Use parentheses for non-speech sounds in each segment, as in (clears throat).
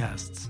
podcasts.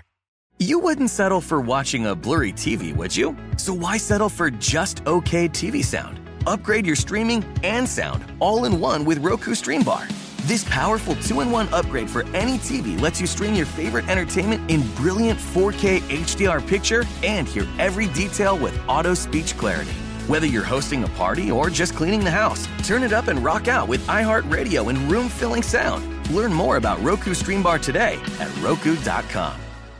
You wouldn't settle for watching a blurry TV, would you? So why settle for just okay TV sound? Upgrade your streaming and sound all in one with Roku Stream Bar. This powerful two-in-one upgrade for any TV lets you stream your favorite entertainment in brilliant 4K HDR picture and hear every detail with auto speech clarity. Whether you're hosting a party or just cleaning the house, turn it up and rock out with iHeartRadio and room-filling sound. Learn more about Roku Stream Bar today at roku.com.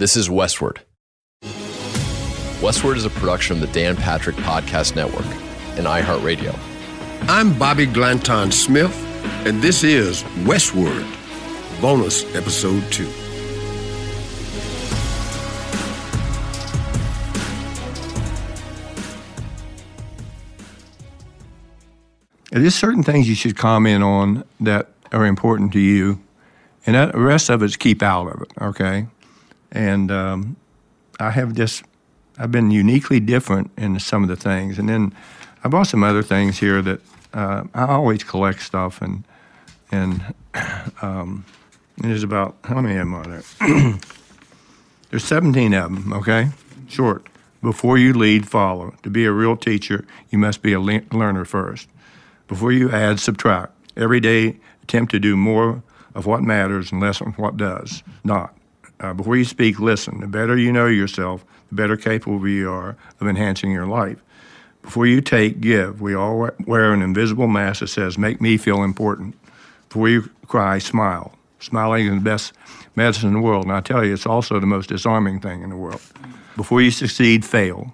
This is Westward. Westward is a production of the Dan Patrick Podcast Network and iHeartRadio. I'm Bobby Glanton Smith, and this is Westward, bonus episode two. There's certain things you should comment on that are important to you, and that, the rest of it's keep out of it, okay? And um, I have just, I've been uniquely different in some of the things. And then I brought some other things here that uh, I always collect stuff, and and (clears throat) um, there's about how many of them are there? (clears throat) there's 17 of them. Okay, short. Before you lead, follow. To be a real teacher, you must be a le- learner first. Before you add, subtract. Every day, attempt to do more of what matters and less of what does not. Uh, before you speak, listen. The better you know yourself, the better capable you are of enhancing your life. Before you take, give. We all wear an invisible mask that says, make me feel important. Before you cry, smile. Smiling is the best medicine in the world, and I tell you, it's also the most disarming thing in the world. Before you succeed, fail.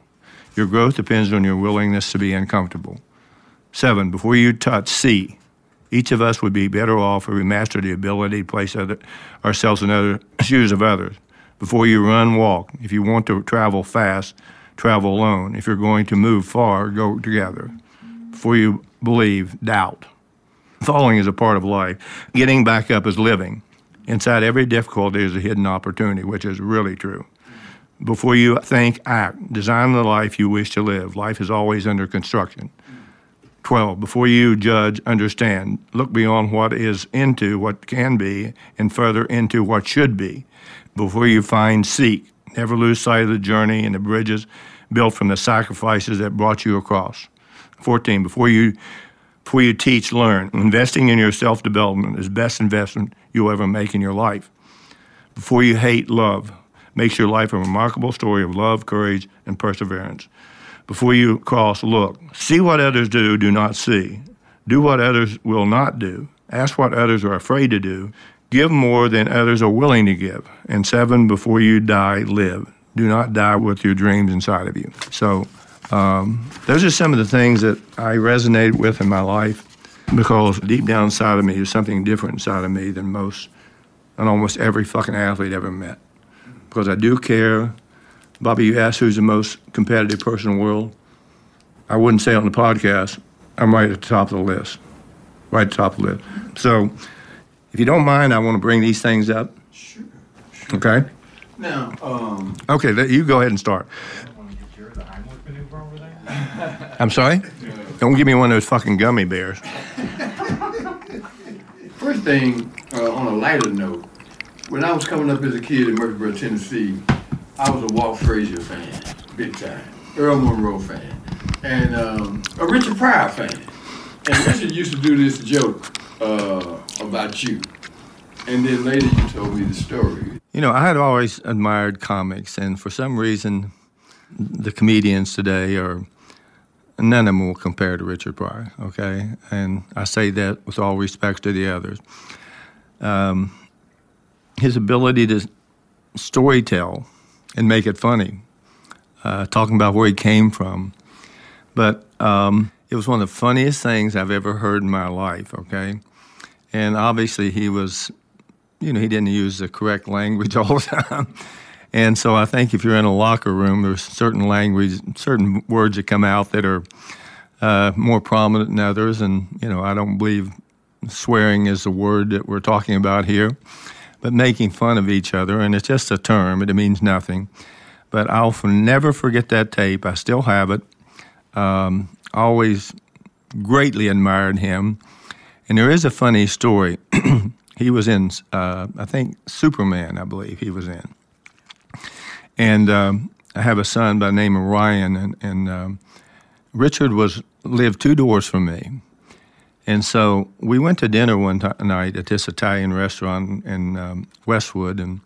Your growth depends on your willingness to be uncomfortable. Seven, before you touch, see. Each of us would be better off if we mastered the ability to place other, ourselves in other (coughs) shoes of others. Before you run, walk. If you want to travel fast, travel alone. If you're going to move far, go together. Before you believe, doubt. Falling is a part of life. Getting back up is living. Inside every difficulty is a hidden opportunity, which is really true. Before you think, act. Design the life you wish to live. Life is always under construction. 12. Before you judge, understand. Look beyond what is into what can be and further into what should be. Before you find, seek. Never lose sight of the journey and the bridges built from the sacrifices that brought you across. 14. Before you before you teach, learn. Investing in your self development is best investment you'll ever make in your life. Before you hate, love. Makes your life a remarkable story of love, courage, and perseverance. Before you cross, look. See what others do, do not see. Do what others will not do. Ask what others are afraid to do. Give more than others are willing to give. And seven, before you die, live. Do not die with your dreams inside of you. So, um, those are some of the things that I resonate with in my life because deep down inside of me is something different inside of me than most and almost every fucking athlete ever met. Because I do care. Bobby, you asked who's the most competitive person in the world. I wouldn't say on the podcast. I'm right at the top of the list. Right at the top of the list. So, if you don't mind, I want to bring these things up. Sure. Okay? Now, um, Okay, let- you go ahead and start. (laughs) I'm sorry? Don't give me one of those fucking gummy bears. (laughs) first thing, uh, on a lighter note, when I was coming up as a kid in Murfreesboro, Tennessee, I was a Walt Frazier fan, big time. Earl Monroe fan, and um, a Richard Pryor fan. And Richard used to do this joke uh, about you. And then later you told me the story. You know, I had always admired comics, and for some reason, the comedians today are none of them will compare to Richard Pryor. Okay, and I say that with all respect to the others. Um, his ability to storytell and make it funny, uh, talking about where he came from, but um, it was one of the funniest things I've ever heard in my life. Okay, and obviously he was you know, he didn't use the correct language (laughs) all the time. And so I think if you're in a locker room, there's certain language, certain words that come out that are uh, more prominent than others. And, you know, I don't believe swearing is the word that we're talking about here, but making fun of each other. And it's just a term, it means nothing. But I'll never forget that tape. I still have it. Um, always greatly admired him. And there is a funny story. (clears throat) he was in, uh, I think, Superman, I believe he was in. And um, I have a son by the name of Ryan, and, and um, Richard was lived two doors from me. And so we went to dinner one t- night at this Italian restaurant in um, Westwood, and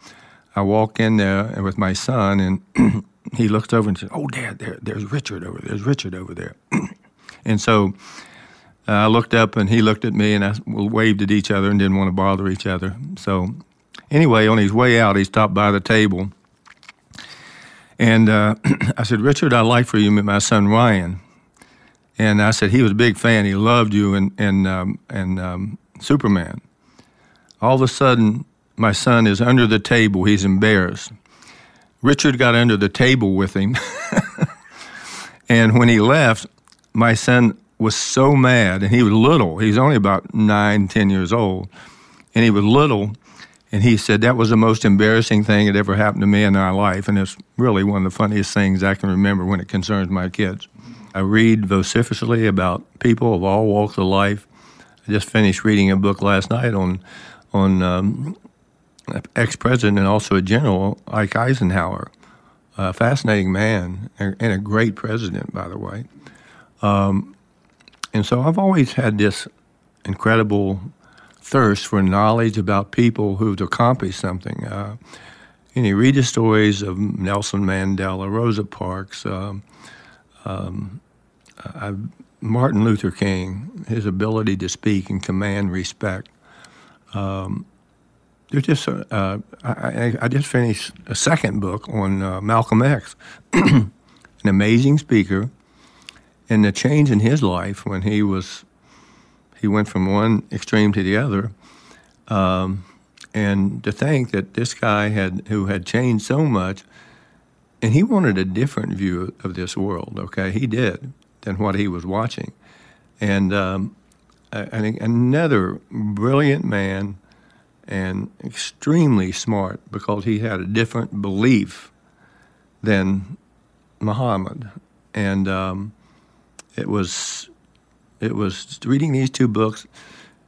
I walk in there with my son, and (clears throat) he looks over and says, "Oh, Dad, there, there's Richard over there. There's Richard over there." (clears throat) and so uh, I looked up, and he looked at me, and I waved at each other and didn't want to bother each other. So anyway, on his way out, he stopped by the table, and uh, (clears throat) I said, "Richard, I'd like for you to meet my son Ryan." And I said he was a big fan. He loved you and and um, and um, Superman. All of a sudden, my son is under the table. He's embarrassed. Richard got under the table with him, (laughs) and when he left, my son was so mad, and he was little. He's only about nine, ten years old, and he was little. And he said that was the most embarrassing thing that ever happened to me in my life, and it's really one of the funniest things I can remember when it concerns my kids. I read vociferously about people of all walks of life. I just finished reading a book last night on on um, ex-president and also a general, Ike Eisenhower, a fascinating man and a great president, by the way. Um, and so I've always had this incredible thirst for knowledge about people who've accomplished something. Uh, and you read the stories of Nelson Mandela, Rosa Parks, um, um, uh, Martin Luther King, his ability to speak and command respect. Um, there's just uh, uh, I, I, just finished a second book on uh, Malcolm X, (clears throat) an amazing speaker, and the change in his life when he was he went from one extreme to the other. Um, and to think that this guy had who had changed so much, and he wanted a different view of this world. Okay, he did than what he was watching, and um, another brilliant man and extremely smart because he had a different belief than Muhammad, and um, it was it was reading these two books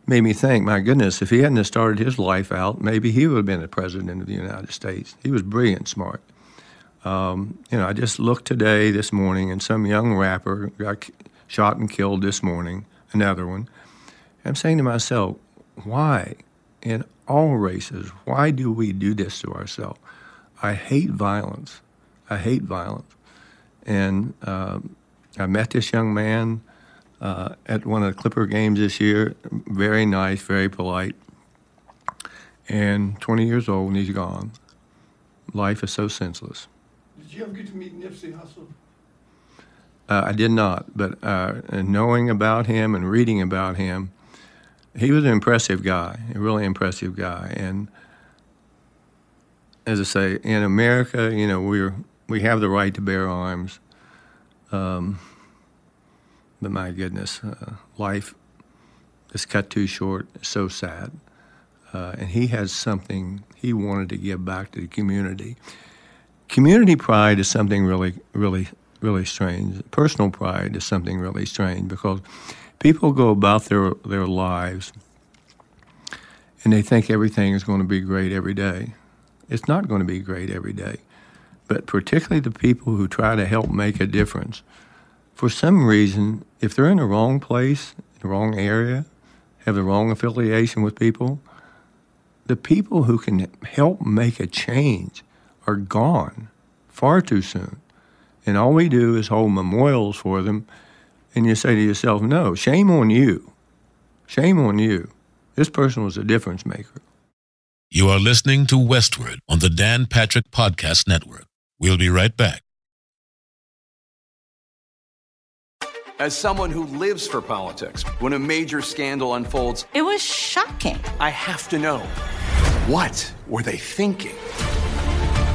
made me think, my goodness, if he hadn't started his life out, maybe he would have been the president of the United States. He was brilliant, smart. Um, you know, I just looked today, this morning, and some young rapper got shot and killed this morning, another one. I'm saying to myself, why, in all races, why do we do this to ourselves? I hate violence. I hate violence. And um, I met this young man uh, at one of the Clipper games this year. Very nice, very polite. and 20 years old, and he's gone. Life is so senseless. Did you ever get to meet Nipsey Hussle? Uh, I did not, but uh, knowing about him and reading about him, he was an impressive guy, a really impressive guy. And as I say, in America, you know, we're we have the right to bear arms. Um, but my goodness, uh, life is cut too short. It's so sad. Uh, and he has something he wanted to give back to the community. Community pride is something really, really, really strange. Personal pride is something really strange because people go about their, their lives and they think everything is going to be great every day. It's not going to be great every day. But particularly the people who try to help make a difference, for some reason, if they're in the wrong place, the wrong area, have the wrong affiliation with people, the people who can help make a change are gone far too soon. And all we do is hold memorials for them, and you say to yourself, no, shame on you. Shame on you. This person was a difference maker. You are listening to Westward on the Dan Patrick Podcast Network. We'll be right back. As someone who lives for politics, when a major scandal unfolds, it was shocking. I have to know what were they thinking?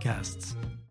podcasts.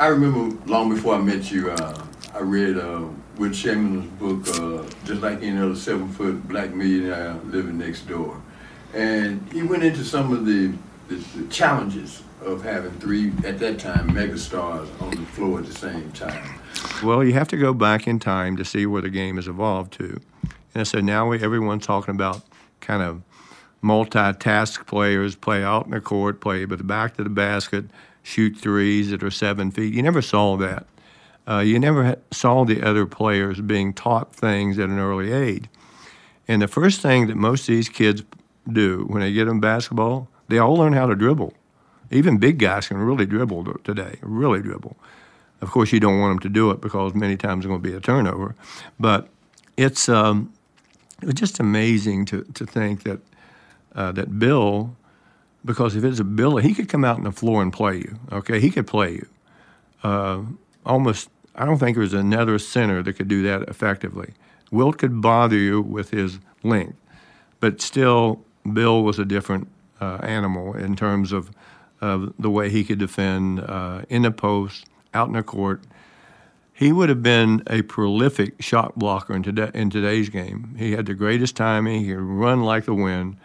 I remember long before I met you, uh, I read uh, Wilt Chamberlain's book, uh, just like any other seven-foot black millionaire living next door. And he went into some of the, the, the challenges of having three, at that time, megastars on the floor at the same time. Well, you have to go back in time to see where the game has evolved to. And so now we, everyone's talking about kind of multitask players, play out in the court, play the back to the basket, shoot threes that are seven feet. You never saw that. Uh, you never saw the other players being taught things at an early age. And the first thing that most of these kids do when they get them basketball, they all learn how to dribble. Even big guys can really dribble today, really dribble. Of course, you don't want them to do it because many times it's going to be a turnover. But it's um, it was just amazing to, to think that uh, that Bill, because if it's a Bill, he could come out on the floor and play you. Okay, he could play you. Uh, almost, I don't think there was another center that could do that effectively. Wilt could bother you with his length, but still, Bill was a different uh, animal in terms of of the way he could defend uh, in the post, out in the court. He would have been a prolific shot blocker in, today, in today's game. He had the greatest timing. He could run like the wind.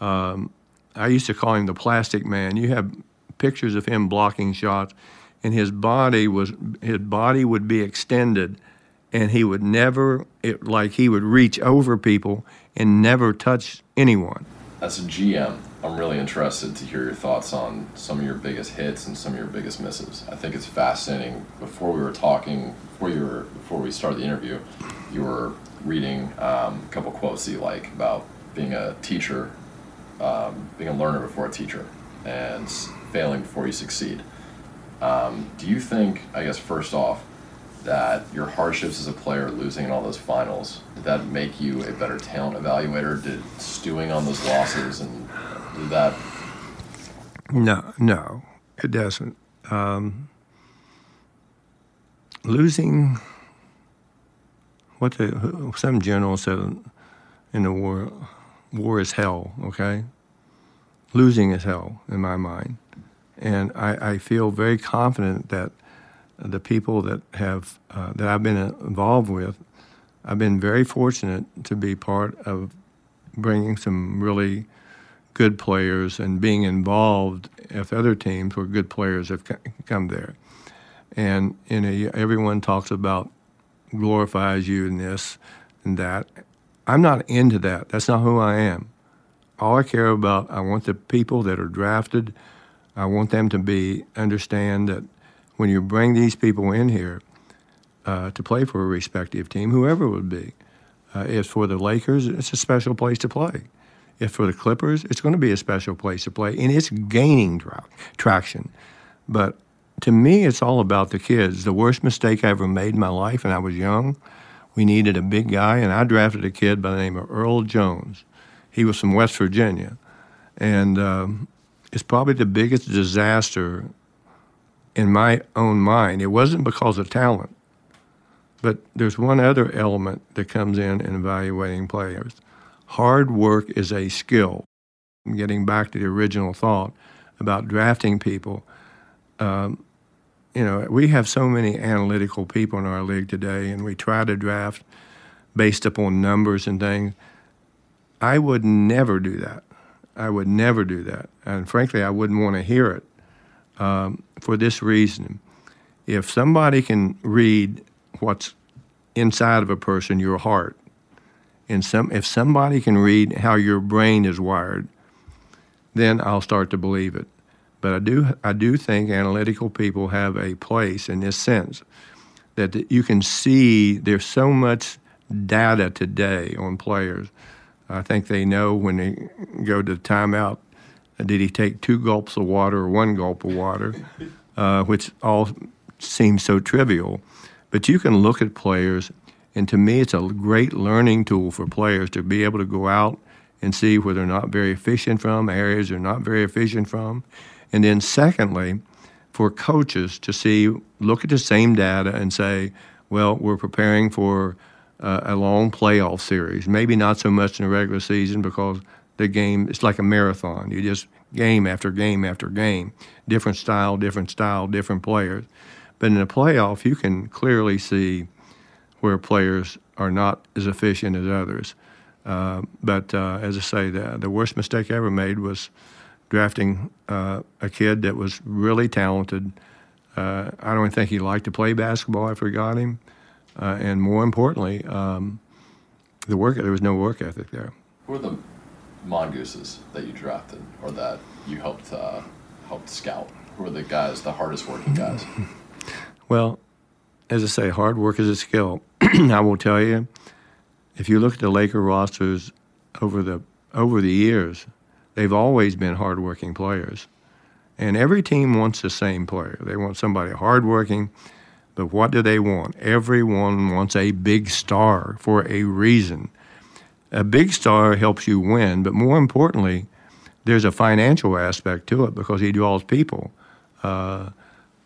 Um, I used to call him the plastic man. You have pictures of him blocking shots, and his body was his body would be extended, and he would never it, like he would reach over people and never touch anyone. As a GM, I'm really interested to hear your thoughts on some of your biggest hits and some of your biggest misses. I think it's fascinating. Before we were talking, before you were, before we started the interview, you were reading um, a couple quotes that you like about being a teacher, um, being a learner before a teacher, and failing before you succeed. Um, do you think, I guess, first off, that your hardships as a player, losing in all those finals, did that make you a better talent evaluator? Did stewing on those losses and did that? No, no, it doesn't. Um, losing, what the, some general said in the war, war is hell. Okay, losing is hell in my mind, and I, I feel very confident that the people that have uh, that I've been involved with, I've been very fortunate to be part of bringing some really good players and being involved if other teams where good players have come there. And you know, everyone talks about glorifies you in this and that. I'm not into that. That's not who I am. All I care about, I want the people that are drafted. I want them to be understand that when you bring these people in here uh, to play for a respective team, whoever it would be, uh, if for the Lakers, it's a special place to play. If for the Clippers, it's going to be a special place to play, and it's gaining tra- traction. But to me, it's all about the kids. The worst mistake I ever made in my life, and I was young, we needed a big guy, and I drafted a kid by the name of Earl Jones. He was from West Virginia, and um, it's probably the biggest disaster in my own mind. It wasn't because of talent, but there's one other element that comes in in evaluating players. Hard work is a skill. Getting back to the original thought about drafting people, um, you know, we have so many analytical people in our league today, and we try to draft based upon numbers and things. I would never do that. I would never do that. And frankly, I wouldn't want to hear it um, for this reason. If somebody can read what's inside of a person, your heart, and some, if somebody can read how your brain is wired, then I'll start to believe it. But I do, I do think analytical people have a place in this sense that you can see there's so much data today on players. I think they know when they go to timeout, did he take two gulps of water or one gulp of water, (laughs) uh, which all seems so trivial. But you can look at players and to me, it's a great learning tool for players to be able to go out and see where they're not very efficient from, areas they're not very efficient from. And then, secondly, for coaches to see, look at the same data and say, well, we're preparing for uh, a long playoff series. Maybe not so much in the regular season because the game it's like a marathon. You just game after game after game, different style, different style, different players. But in a playoff, you can clearly see where players are not as efficient as others. Uh, but uh, as I say, the, the worst mistake I ever made was drafting uh, a kid that was really talented. Uh, I don't think he liked to play basketball. I forgot him, uh, and more importantly, um, the work there was no work ethic there. Who are the mongooses that you drafted, or that you helped uh, helped scout? Who are the guys, the hardest working guys? (laughs) well, as I say, hard work is a skill. (clears throat) I will tell you, if you look at the Laker rosters over the over the years, they've always been hardworking players. And every team wants the same player. They want somebody hardworking, but what do they want? Everyone wants a big star for a reason. a big star helps you win, but more importantly, there's a financial aspect to it because he draws people. Uh,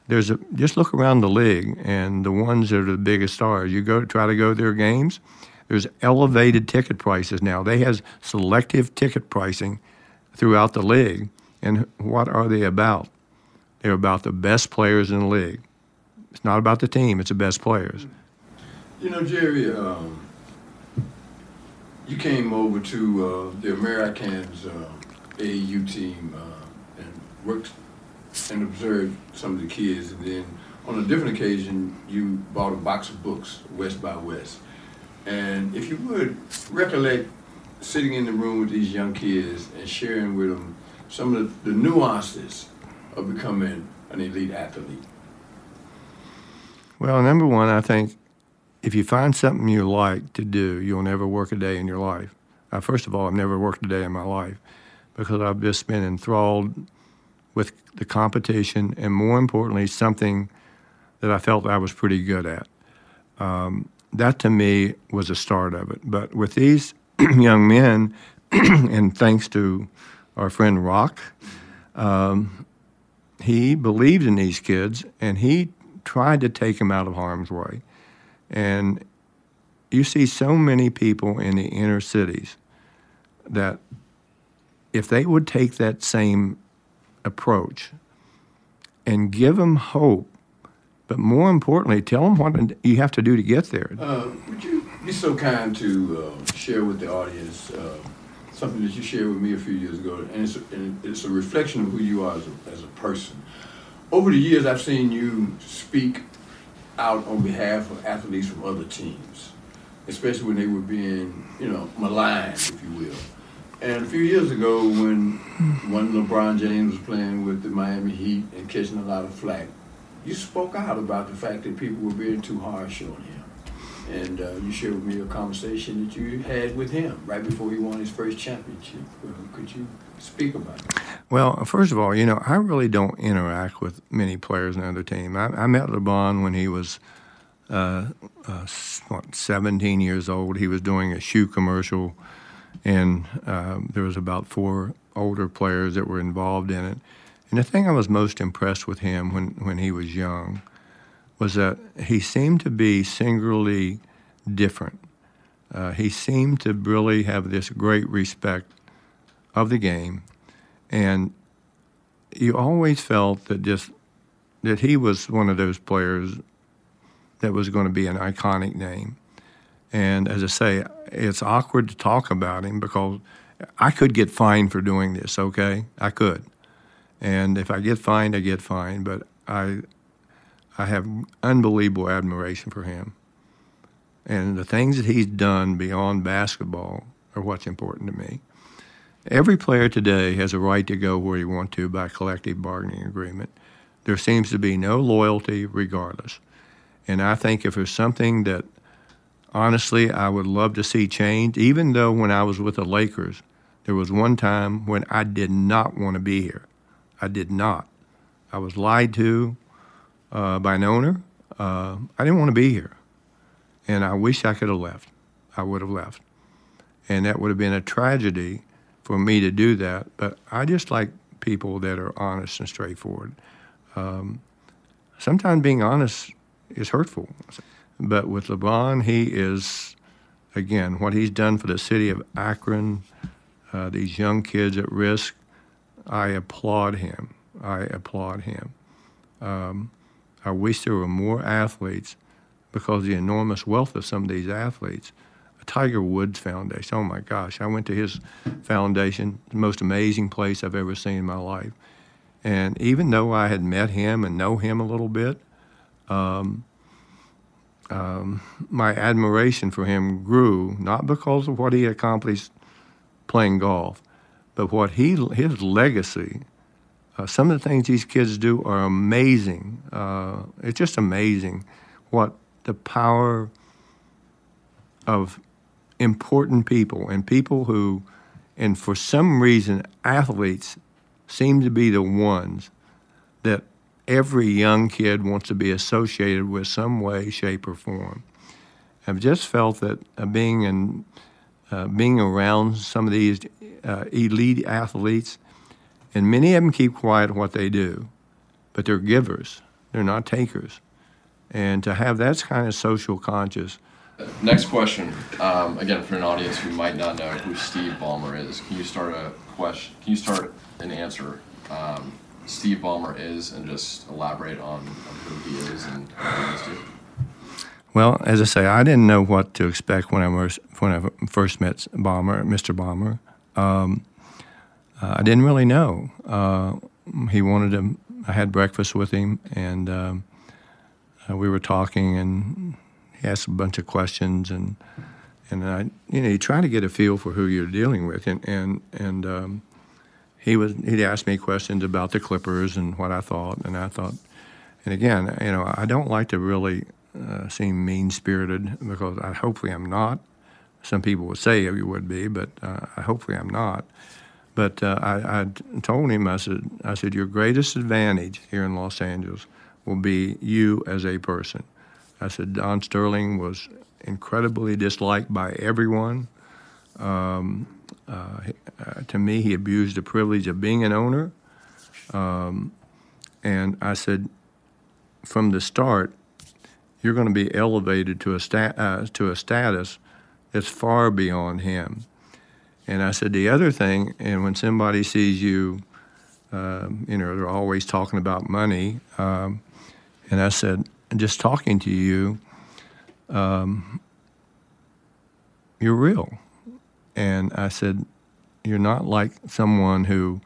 there's a just look around the league and the ones that are the biggest stars. You go try to go to their games. There's elevated ticket prices now. They have selective ticket pricing throughout the league. And what are they about? They're about the best players in the league. It's not about the team; it's the best players. You know, Jerry, um, you came over to uh, the Americans uh, AAU team uh, and worked and observed some of the kids, and then on a different occasion, you bought a box of books, West by West. And if you would recollect sitting in the room with these young kids and sharing with them some of the nuances of becoming an elite athlete. Well, number one, I think if you find something you like to do, you'll never work a day in your life. First of all, I've never worked a day in my life because I've just been enthralled with the competition and, more importantly, something that I felt I was pretty good at. Um, that to me was the start of it. But with these (clears throat) young men, (clears throat) and thanks to our friend Rock, um, he believed in these kids and he tried to take them out of harm's way. And you see so many people in the inner cities that if they would take that same approach and give them hope, but more importantly, tell them what you have to do to get there. Uh, would you be so kind to uh, share with the audience uh, something that you shared with me a few years ago, and it's a, and it's a reflection of who you are as a, as a person. Over the years, I've seen you speak out on behalf of athletes from other teams, especially when they were being, you know, maligned, if you will. And a few years ago, when when LeBron James was playing with the Miami Heat and catching a lot of flack, you spoke out about the fact that people were being too harsh on him. And uh, you shared with me a conversation that you had with him right before he won his first championship. Uh, could you speak about? Well, first of all, you know, I really don't interact with many players in other team. I, I met LeBron when he was uh, uh, what, 17 years old. He was doing a shoe commercial, and uh, there was about four older players that were involved in it. And the thing I was most impressed with him when, when he was young was that he seemed to be singularly different. Uh, he seemed to really have this great respect of the game, and you always felt that just that he was one of those players that was going to be an iconic name. And as I say, it's awkward to talk about him because I could get fined for doing this. Okay, I could, and if I get fined, I get fined. But I I have unbelievable admiration for him. And the things that he's done beyond basketball are what's important to me. Every player today has a right to go where he wants to by collective bargaining agreement. There seems to be no loyalty regardless. And I think if there's something that honestly I would love to see change, even though when I was with the Lakers, there was one time when I did not want to be here. I did not. I was lied to uh, by an owner. Uh, I didn't want to be here. And I wish I could have left. I would have left. And that would have been a tragedy for me to do that. But I just like people that are honest and straightforward. Um, sometimes being honest is hurtful. But with LeBron, he is, again, what he's done for the city of Akron, uh, these young kids at risk, I applaud him. I applaud him. Um, I wish there were more athletes because the enormous wealth of some of these athletes. Tiger Woods Foundation. Oh my gosh, I went to his foundation, the most amazing place I've ever seen in my life. And even though I had met him and know him a little bit, um, um, my admiration for him grew not because of what he accomplished playing golf, but what he his legacy uh, some of the things these kids do are amazing. Uh, it's just amazing what the power of important people and people who, and for some reason, athletes seem to be the ones that every young kid wants to be associated with some way, shape, or form. I've just felt that uh, being in uh, being around some of these uh, elite athletes, and many of them keep quiet what they do, but they're givers. They're not takers. And to have that kind of social conscious. Next question, um, again for an audience who might not know who Steve Ballmer is. Can you start a question? Can you start an answer? Um, Steve Ballmer is, and just elaborate on, on who he is and what he does Well, as I say, I didn't know what to expect when I was when I first met Ballmer, Mr. Ballmer. Um, uh, I didn't really know. Uh, he wanted to. I had breakfast with him, and um, uh, we were talking, and he asked a bunch of questions, and and I, you know, you try to get a feel for who you're dealing with, and and and um, he was he'd ask me questions about the Clippers and what I thought, and I thought, and again, you know, I don't like to really uh, seem mean spirited because I hopefully I'm not. Some people would say you would be, but uh, hopefully I'm not. But uh, I, I told him, I said, I said, your greatest advantage here in Los Angeles will be you as a person. I said, Don Sterling was incredibly disliked by everyone. Um, uh, uh, to me, he abused the privilege of being an owner. Um, and I said, from the start, you're going to be elevated to a, sta- uh, to a status that's far beyond him. And I said, the other thing, and when somebody sees you, um, you know, they're always talking about money. Um, and I said, just talking to you, um, you're real. And I said, you're not like someone who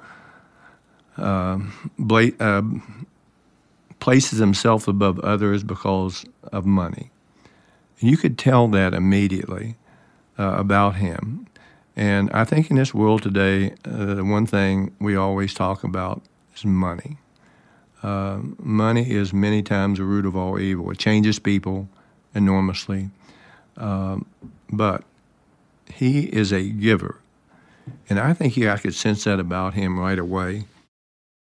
uh, bla- uh, places himself above others because of money. And you could tell that immediately uh, about him. And I think in this world today, uh, the one thing we always talk about is money. Uh, money is many times the root of all evil. It changes people enormously. Um, but he is a giver. And I think I could sense that about him right away.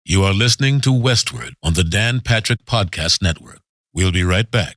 You are listening to Westward on the Dan Patrick Podcast Network. We'll be right back.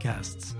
podcasts.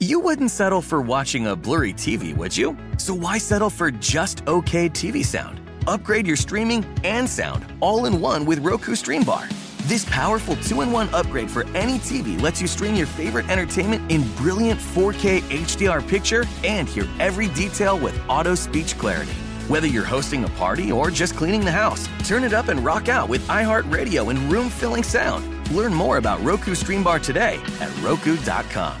You wouldn't settle for watching a blurry TV, would you? So why settle for just okay TV sound? Upgrade your streaming and sound all in one with Roku Stream Bar. This powerful two in one upgrade for any TV lets you stream your favorite entertainment in brilliant 4K HDR picture and hear every detail with auto speech clarity. Whether you're hosting a party or just cleaning the house, turn it up and rock out with iHeartRadio and room filling sound. Learn more about Roku Stream Bar today at Roku.com.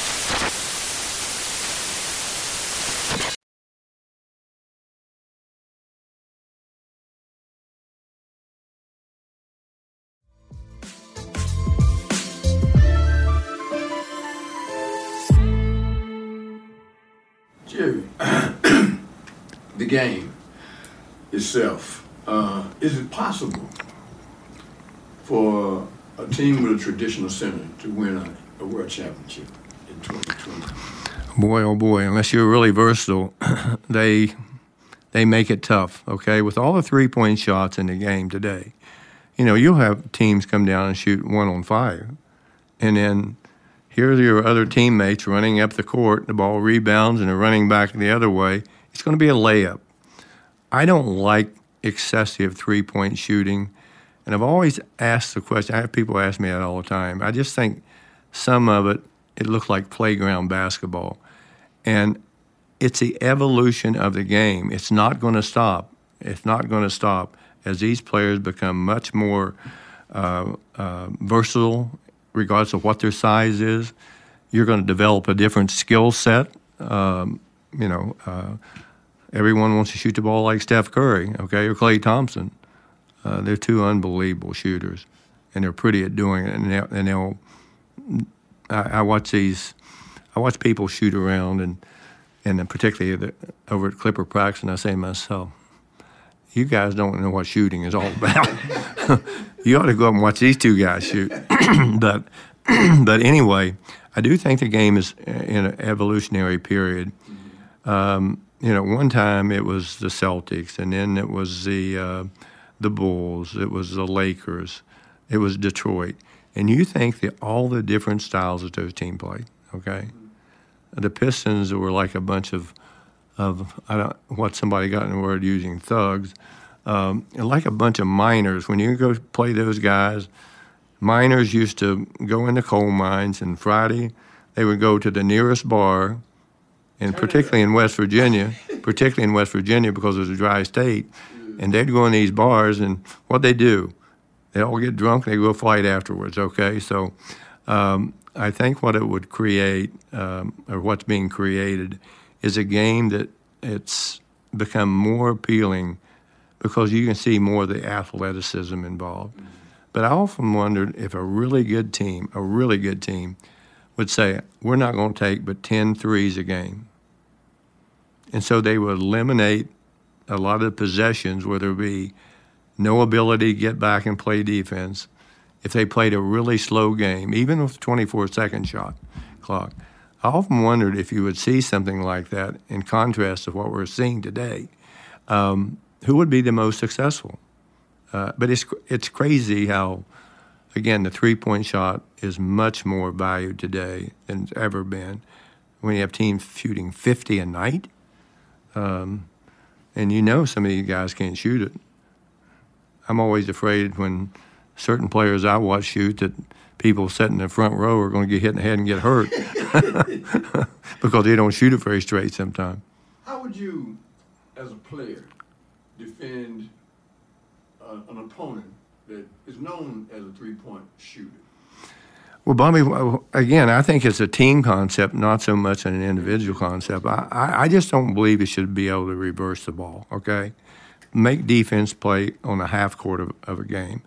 Game itself, uh, is it possible for a team with a traditional center to win a, a world championship in 2020? Boy, oh boy, unless you're really versatile, (clears throat) they they make it tough. Okay, with all the three point shots in the game today, you know you'll have teams come down and shoot one on five, and then here's your other teammates running up the court. The ball rebounds and they're running back the other way. It's going to be a layup. I don't like excessive three point shooting, and I've always asked the question. I have people ask me that all the time. I just think some of it it looks like playground basketball. And it's the evolution of the game. It's not going to stop. It's not going to stop as these players become much more uh, uh, versatile, regardless of what their size is. You're going to develop a different skill set. Um, you know, uh, everyone wants to shoot the ball like Steph Curry, okay, or Klay Thompson. Uh, they're two unbelievable shooters, and they're pretty at doing it. And they'll, and they'll I, I watch these, I watch people shoot around, and and particularly the, over at Clipper practice, and I say to myself, you guys don't know what shooting is all (laughs) about. (laughs) you ought to go up and watch these two guys shoot. (clears throat) but (clears throat) but anyway, I do think the game is in an evolutionary period. Um, you know, one time it was the Celtics, and then it was the uh, the Bulls, it was the Lakers, it was Detroit, and you think that all the different styles that those teams played, okay? The Pistons were like a bunch of of I don't what somebody got in the word using thugs, um, like a bunch of miners. When you go play those guys, miners used to go into coal mines, and Friday they would go to the nearest bar, and particularly in West Virginia, particularly in West Virginia because it was a dry state, and they'd go in these bars, and what they do, they all get drunk, and they go fight afterwards. Okay, so. Um, I think what it would create, um, or what's being created, is a game that it's become more appealing because you can see more of the athleticism involved. But I often wondered if a really good team, a really good team, would say, we're not going to take but 10 threes a game. And so they would eliminate a lot of the possessions where there would be no ability to get back and play defense if they played a really slow game, even with a 24 second shot clock. I often wondered if you would see something like that in contrast to what we're seeing today. Um, who would be the most successful? Uh, but it's it's crazy how, again, the three point shot is much more valued today than it's ever been. When you have teams shooting 50 a night, um, and you know some of these guys can't shoot it. I'm always afraid when certain players I watch shoot that people sitting in the front row are going to get hit in the head and get hurt (laughs) (laughs) because they don't shoot it very straight sometimes. How would you, as a player, defend uh, an opponent that is known as a three-point shooter? Well, Bobby, again, I think it's a team concept, not so much an individual concept. I, I, I just don't believe you should be able to reverse the ball, okay? Make defense play on a half court of, of a game.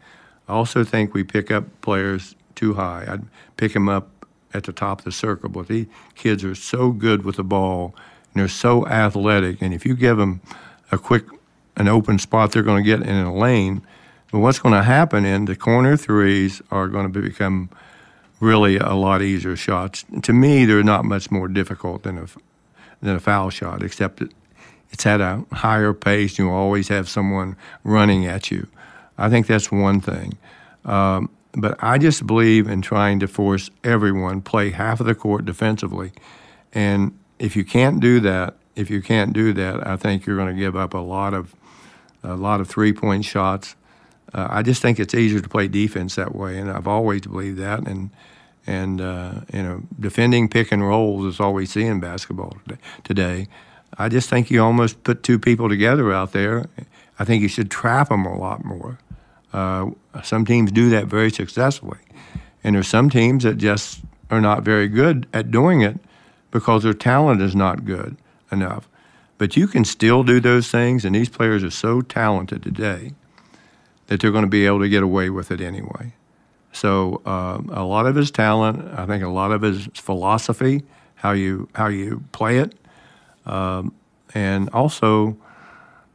I also think we pick up players too high. I'd pick them up at the top of the circle, but these kids are so good with the ball and they're so athletic. And if you give them a quick, an open spot, they're going to get in a lane. But what's going to happen in the corner threes are going to become really a lot easier shots. To me, they're not much more difficult than a than a foul shot, except it's at a higher pace. And You always have someone running at you. I think that's one thing. Um, but I just believe in trying to force everyone play half of the court defensively, and if you can't do that, if you can't do that, I think you're going to give up a lot of a lot of three point shots. Uh, I just think it's easier to play defense that way, and I've always believed that. And and uh, you know, defending pick and rolls is all we see in basketball today. I just think you almost put two people together out there. I think you should trap them a lot more. Uh, some teams do that very successfully, and there's some teams that just are not very good at doing it because their talent is not good enough. But you can still do those things, and these players are so talented today that they're going to be able to get away with it anyway. So uh, a lot of his talent, I think a lot of his philosophy, how you how you play it, um, and also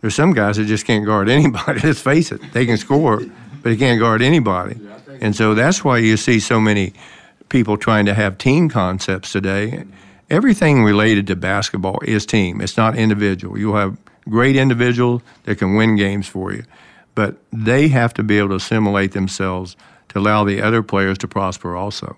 there's some guys that just can't guard (laughs) anybody. Let's face it, they can score, but they can't guard anybody, and so that's why you see so many people trying to have team concepts today. Everything related to basketball is team. It's not individual. You'll have great individuals that can win games for you, but they have to be able to assimilate themselves to allow the other players to prosper also.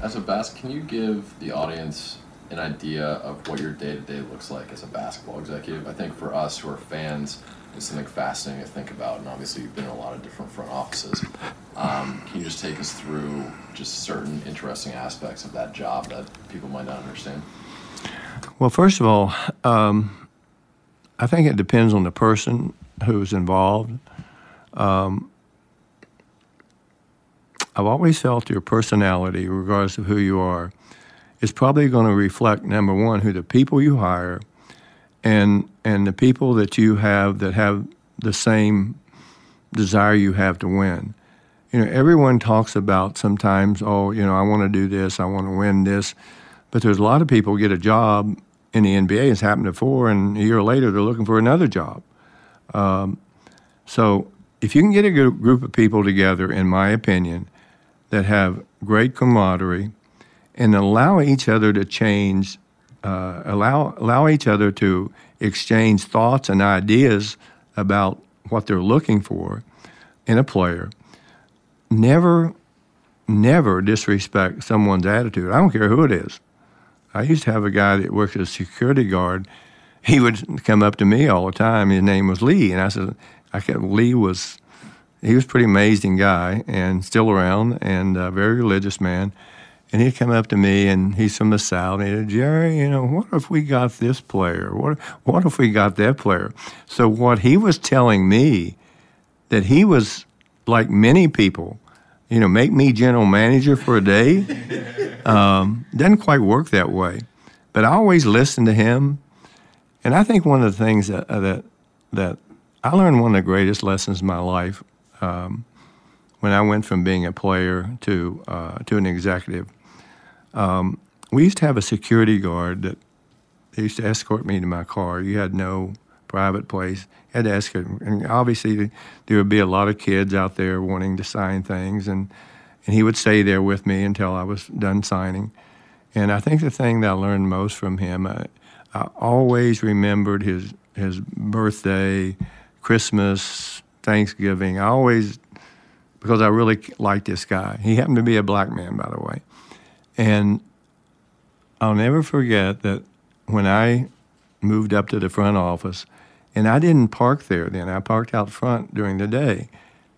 As a bas, can you give the audience an idea of what your day to day looks like as a basketball executive? I think for us who are fans, it's something fascinating to think about, and obviously you've been in a lot of different front offices. Um, can you just take us through just certain interesting aspects of that job that people might not understand? Well, first of all, um, I think it depends on the person who's involved. Um, I've always felt your personality, regardless of who you are, is probably going to reflect number one who the people you hire, and and the people that you have that have the same desire you have to win. You know, everyone talks about sometimes, oh, you know, I want to do this, I want to win this, but there's a lot of people get a job in the NBA. It's happened before, and a year later they're looking for another job. Um, so if you can get a group of people together, in my opinion, that have great camaraderie and allow each other to change, uh, allow, allow each other to exchange thoughts and ideas about what they're looking for in a player. Never, never disrespect someone's attitude. I don't care who it is. I used to have a guy that worked as a security guard. He would come up to me all the time. His name was Lee, and I said, I kept, Lee was he was a pretty amazing guy and still around and a very religious man. And he'd come up to me and he's from the South and he said, Jerry, you know, what if we got this player? What, what if we got that player? So what he was telling me that he was like many people, you know, make me general manager for a day, (laughs) um, doesn't quite work that way. But I always listened to him. And I think one of the things that, uh, that, that I learned one of the greatest lessons in my life um, when I went from being a player to uh, to an executive. Um, we used to have a security guard that they used to escort me to my car. You had no private place. You had to escort, and obviously there would be a lot of kids out there wanting to sign things, and and he would stay there with me until I was done signing. And I think the thing that I learned most from him, I, I always remembered his his birthday, Christmas, Thanksgiving. I always, because I really liked this guy. He happened to be a black man, by the way. And I'll never forget that when I moved up to the front office, and I didn't park there then, I parked out front during the day.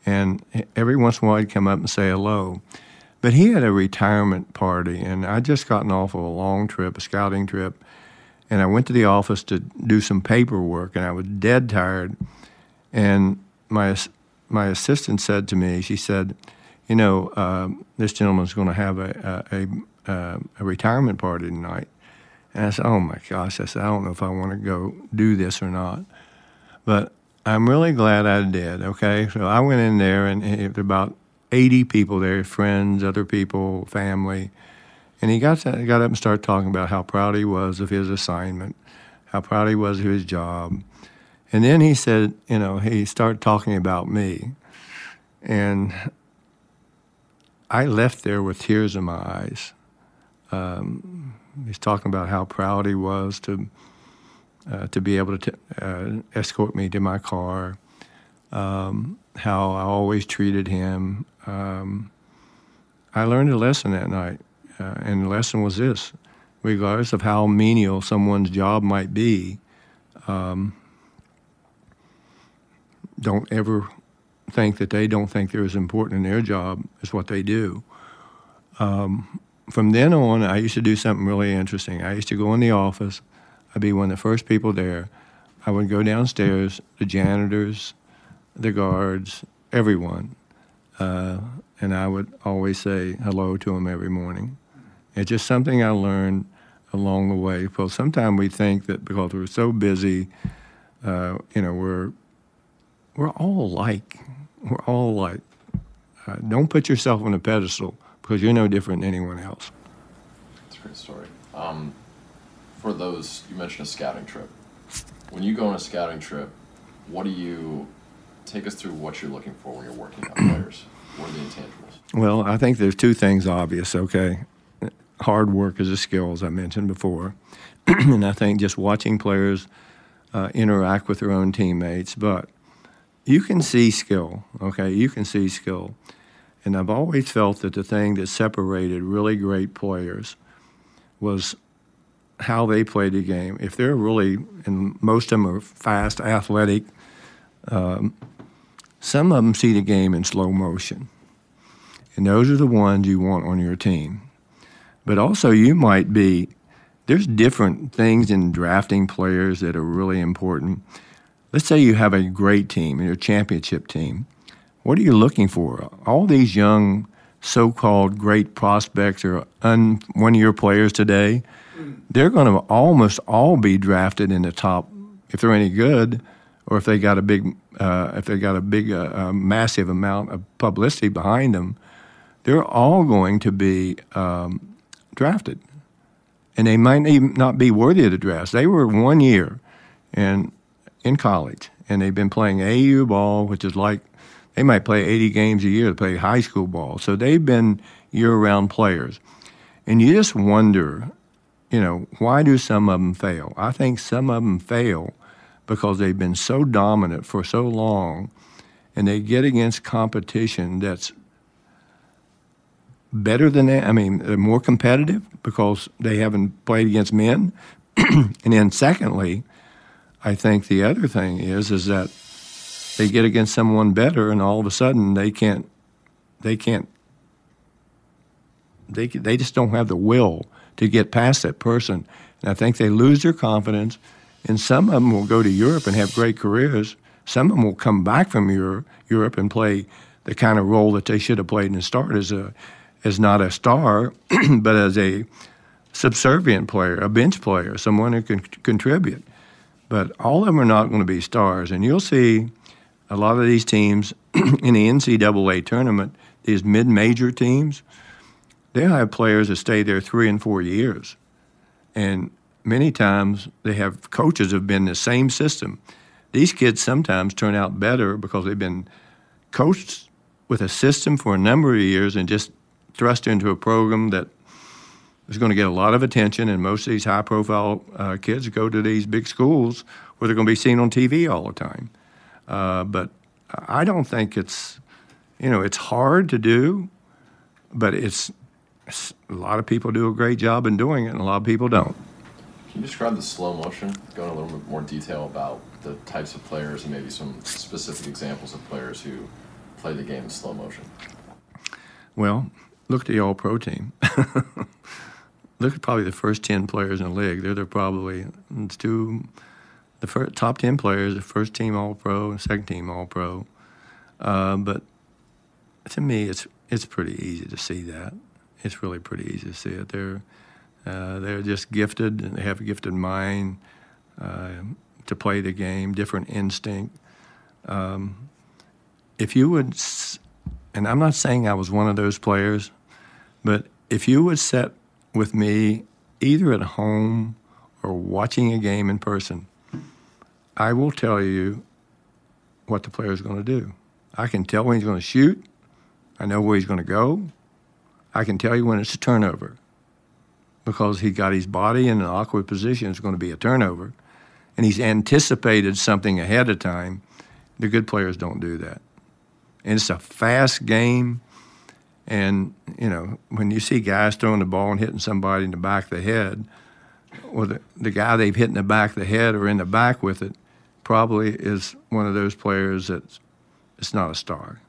And every once in a while I'd come up and say hello. But he had a retirement party, and I'd just gotten off of a long trip, a scouting trip. And I went to the office to do some paperwork, and I was dead tired. And my my assistant said to me, she said, "You know, uh, this gentleman's going to have a a, a a, retirement party tonight." And I said, "Oh my gosh!" I said, "I don't know if I want to go do this or not," but I'm really glad I did. Okay, so I went in there, and there were about 80 people there, friends, other people, family, and he got to, got up and started talking about how proud he was of his assignment, how proud he was of his job and then he said, you know, he started talking about me. And I left there with tears in my eyes. Um, he's talking about how proud he was to uh, to be able to t- uh, escort me to my car, um, how I always treated him. Um, I learned a lesson that night, uh, and the lesson was this: regardless of how menial someone's job might be, um, don't ever think that they don't think they're as important in their job as what they do. Um, from then on, I used to do something really interesting. I used to go in the office, I'd be one of the first people there. I would go downstairs, the janitors, the guards, everyone, uh, and I would always say hello to them every morning. It's just something I learned along the way. Well, sometimes we think that because we're so busy, uh, you know, we're we're all like, We're all like. Uh, don't put yourself on a pedestal because you're no different than anyone else. That's a great story. Um, for those, you mentioned a scouting trip. When you go on a scouting trip, what do you take us through what you're looking for when you're working on players? What are the intangibles? Well, I think there's two things obvious, okay? Hard work is a skill, as I mentioned before. (clears throat) and I think just watching players uh, interact with their own teammates, but you can see skill, okay? You can see skill. And I've always felt that the thing that separated really great players was how they played the game. If they're really, and most of them are fast, athletic, um, some of them see the game in slow motion. And those are the ones you want on your team. But also, you might be, there's different things in drafting players that are really important. Let's say you have a great team, your championship team. What are you looking for? All these young, so called great prospects or un, one year players today, they're going to almost all be drafted in the top, if they're any good, or if they got a big, uh, if they got a big, uh, uh, massive amount of publicity behind them, they're all going to be um, drafted, and they might even not be worthy of the draft. They were one year, and in college, and they've been playing AAU ball, which is like they might play 80 games a year to play high school ball. So they've been year-round players, and you just wonder, you know, why do some of them fail? I think some of them fail because they've been so dominant for so long and they get against competition that's better than that. I mean, they're more competitive because they haven't played against men. (clears throat) and then secondly, I think the other thing is is that they get against someone better and all of a sudden they can't they can't they they just don't have the will to get past that person. And I think they lose their confidence and some of them will go to Europe and have great careers. Some of them will come back from Europe, Europe and play the kind of role that they should have played in the start as a as not a star, (clears throat) but as a subservient player, a bench player, someone who can contribute. But all of them are not going to be stars, and you'll see a lot of these teams (clears throat) in the NCAA tournament, these mid-major teams, they'll have players that stay there three and four years, and many times they have coaches have been the same system. These kids sometimes turn out better because they've been coached with a system for a number of years and just thrust into a program that is going to get a lot of attention. And most of these high profile uh, kids go to these big schools where they're going to be seen on TV all the time. Uh, but I don't think it's, you know, it's hard to do, but it's, it's a lot of people do a great job in doing it, and a lot of people don't. Can you describe the slow motion? Go in a little bit more detail about the types of players and maybe some specific examples of players who play the game in slow motion. Well, look at the All Pro team. (laughs) look at probably the first ten players in the league. They're, they're probably two, the first, top ten players, the first team All Pro and second team All Pro. Uh, but to me, it's it's pretty easy to see that. It's really pretty easy to see it. They're uh, they're just gifted, and they have a gifted mind uh, to play the game, different instinct. Um, if you would, and I'm not saying I was one of those players, but if you would sit with me either at home or watching a game in person, I will tell you what the player is going to do. I can tell when he's going to shoot. I know where he's going to go. I can tell you when it's a turnover because he got his body in an awkward position. It's going to be a turnover. And he's anticipated something ahead of time. The good players don't do that. And it's a fast game. And, you know, when you see guys throwing the ball and hitting somebody in the back of the head, well, the, the guy they've hit in the back of the head or in the back with it probably is one of those players that's it's not a star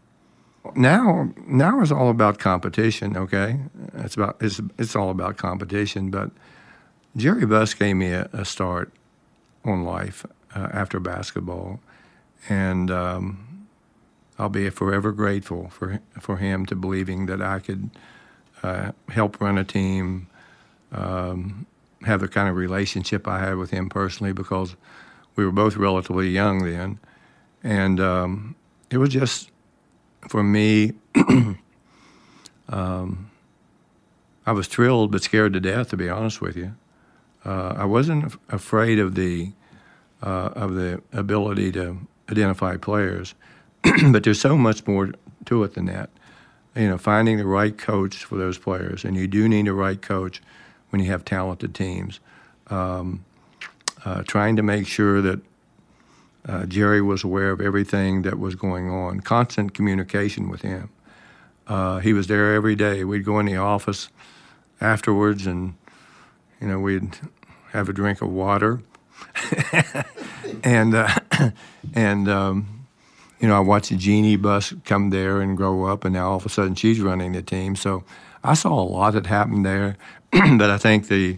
now now it's all about competition. Okay, it's about it's it's all about competition. But Jerry Buss gave me a, a start on life uh, after basketball, and um, I'll be forever grateful for for him to believing that I could uh, help run a team, um, have the kind of relationship I had with him personally because we were both relatively young then, and um, it was just for me. (clears throat) um, I was thrilled but scared to death, to be honest with you. Uh, I wasn't af- afraid of the uh, of the ability to identify players, (clears throat) but there's so much more to it than that. You know, finding the right coach for those players, and you do need a right coach when you have talented teams. Um, uh, trying to make sure that uh, Jerry was aware of everything that was going on, constant communication with him. Uh, he was there every day. We'd go in the office afterwards, and you know we'd have a drink of water, (laughs) and uh, (clears throat) and um, you know I watched Jeanie Buss come there and grow up, and now all of a sudden she's running the team. So I saw a lot that happened there, (clears throat) but I think the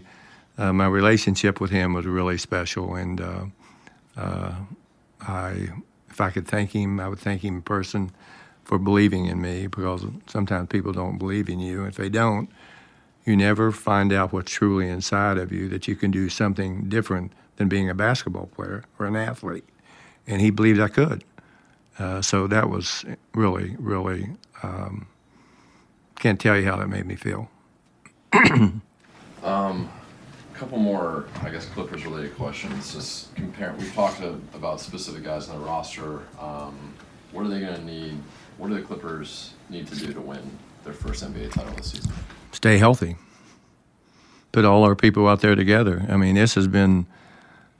uh, my relationship with him was really special, and uh, uh, I if I could thank him, I would thank him in person for believing in me because sometimes people don't believe in you. If they don't, you never find out what's truly inside of you that you can do something different than being a basketball player or an athlete. And he believed I could. Uh, so that was really, really, um, can't tell you how that made me feel. (coughs) Um, a couple more, I guess, Clippers related questions. Just compare. We've talked to, about specific guys on the roster. Um, what are they going to need? What do the Clippers need to do to win their first NBA title this season? Stay healthy. Put all our people out there together. I mean, this has been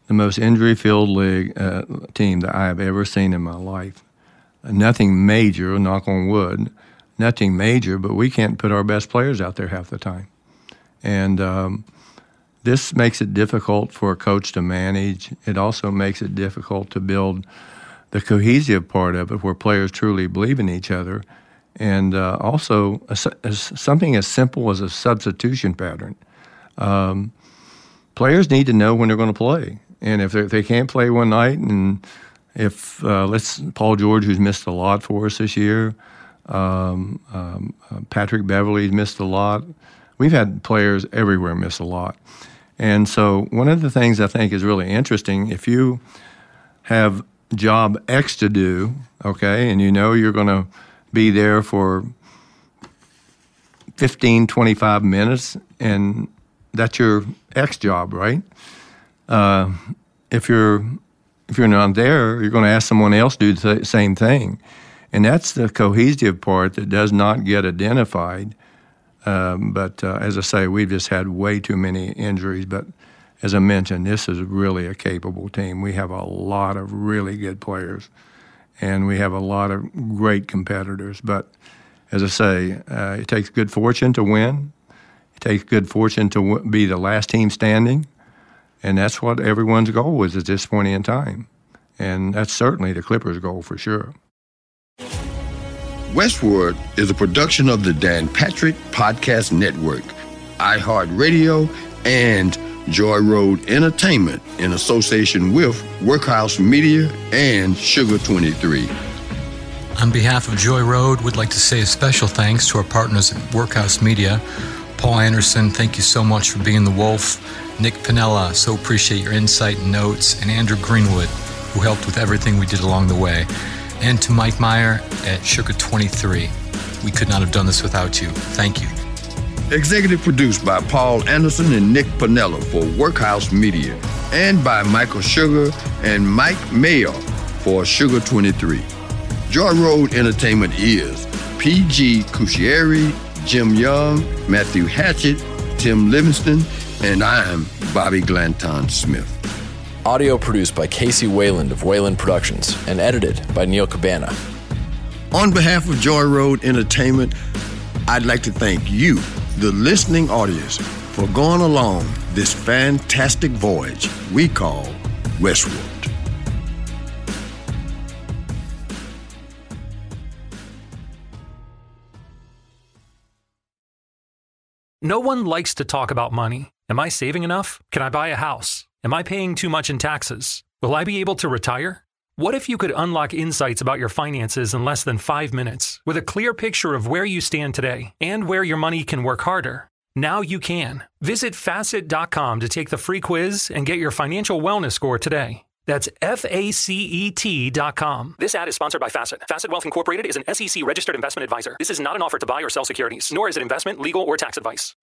the most injury-filled league uh, team that I have ever seen in my life. Nothing major, knock on wood, nothing major, but we can't put our best players out there half the time. And um, this makes it difficult for a coach to manage. It also makes it difficult to build the cohesive part of it where players truly believe in each other. And uh, also, a, a, something as simple as a substitution pattern. Um, players need to know when they're going to play. And if, if they can't play one night, and if uh, let's Paul George, who's missed a lot for us this year, um, um, uh, Patrick Beverley's missed a lot. We've had players everywhere miss a lot. And so, one of the things I think is really interesting if you have job X to do, okay, and you know you're going to be there for 15, 25 minutes, and that's your X job, right? Uh, if you're if you're not there, you're going to ask someone else to do the same thing, and that's the cohesive part that does not get identified. Um, but uh, as I say, we've just had way too many injuries. But as I mentioned, this is really a capable team. We have a lot of really good players, and we have a lot of great competitors. But as I say, uh, it takes good fortune to win. It takes good fortune to w- be the last team standing, and that's what everyone's goal is at this point in time. And that's certainly the Clippers' goal for sure. Westward is a production of the Dan Patrick Podcast Network, iHeartRadio, and Joy Road Entertainment in association with Workhouse Media and Sugar 23. On behalf of Joy Road, we'd like to say a special thanks to our partners at Workhouse Media. Paul Anderson, thank you so much for being the wolf. Nick Pinella, so appreciate your insight and notes. And Andrew Greenwood, who helped with everything we did along the way. And to Mike Meyer at Sugar 23. We could not have done this without you. Thank you. Executive produced by Paul Anderson and Nick Pinella for Workhouse Media, and by Michael Sugar and Mike Mayer for Sugar 23. Joy Road Entertainment is PG Cuscieri, Jim Young, Matthew Hatchett, Tim Livingston, and I'm Bobby Glanton Smith. Audio produced by Casey Wayland of Wayland Productions and edited by Neil Cabana. On behalf of Joy Road Entertainment, I'd like to thank you, the listening audience, for going along this fantastic voyage we call Westward. No one likes to talk about money. Am I saving enough? Can I buy a house? Am I paying too much in taxes? Will I be able to retire? What if you could unlock insights about your finances in less than five minutes with a clear picture of where you stand today and where your money can work harder? Now you can. Visit facet.com to take the free quiz and get your financial wellness score today. That's F A C E T dot com. This ad is sponsored by Facet. Facet Wealth Incorporated is an SEC registered investment advisor. This is not an offer to buy or sell securities, nor is it investment, legal, or tax advice.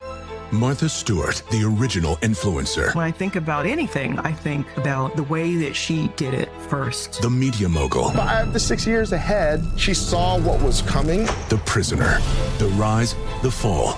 Martha Stewart, the original influencer. When I think about anything, I think about the way that she did it first. The media mogul. Five to six years ahead, she saw what was coming. The prisoner. The rise, the fall,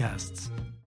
podcasts.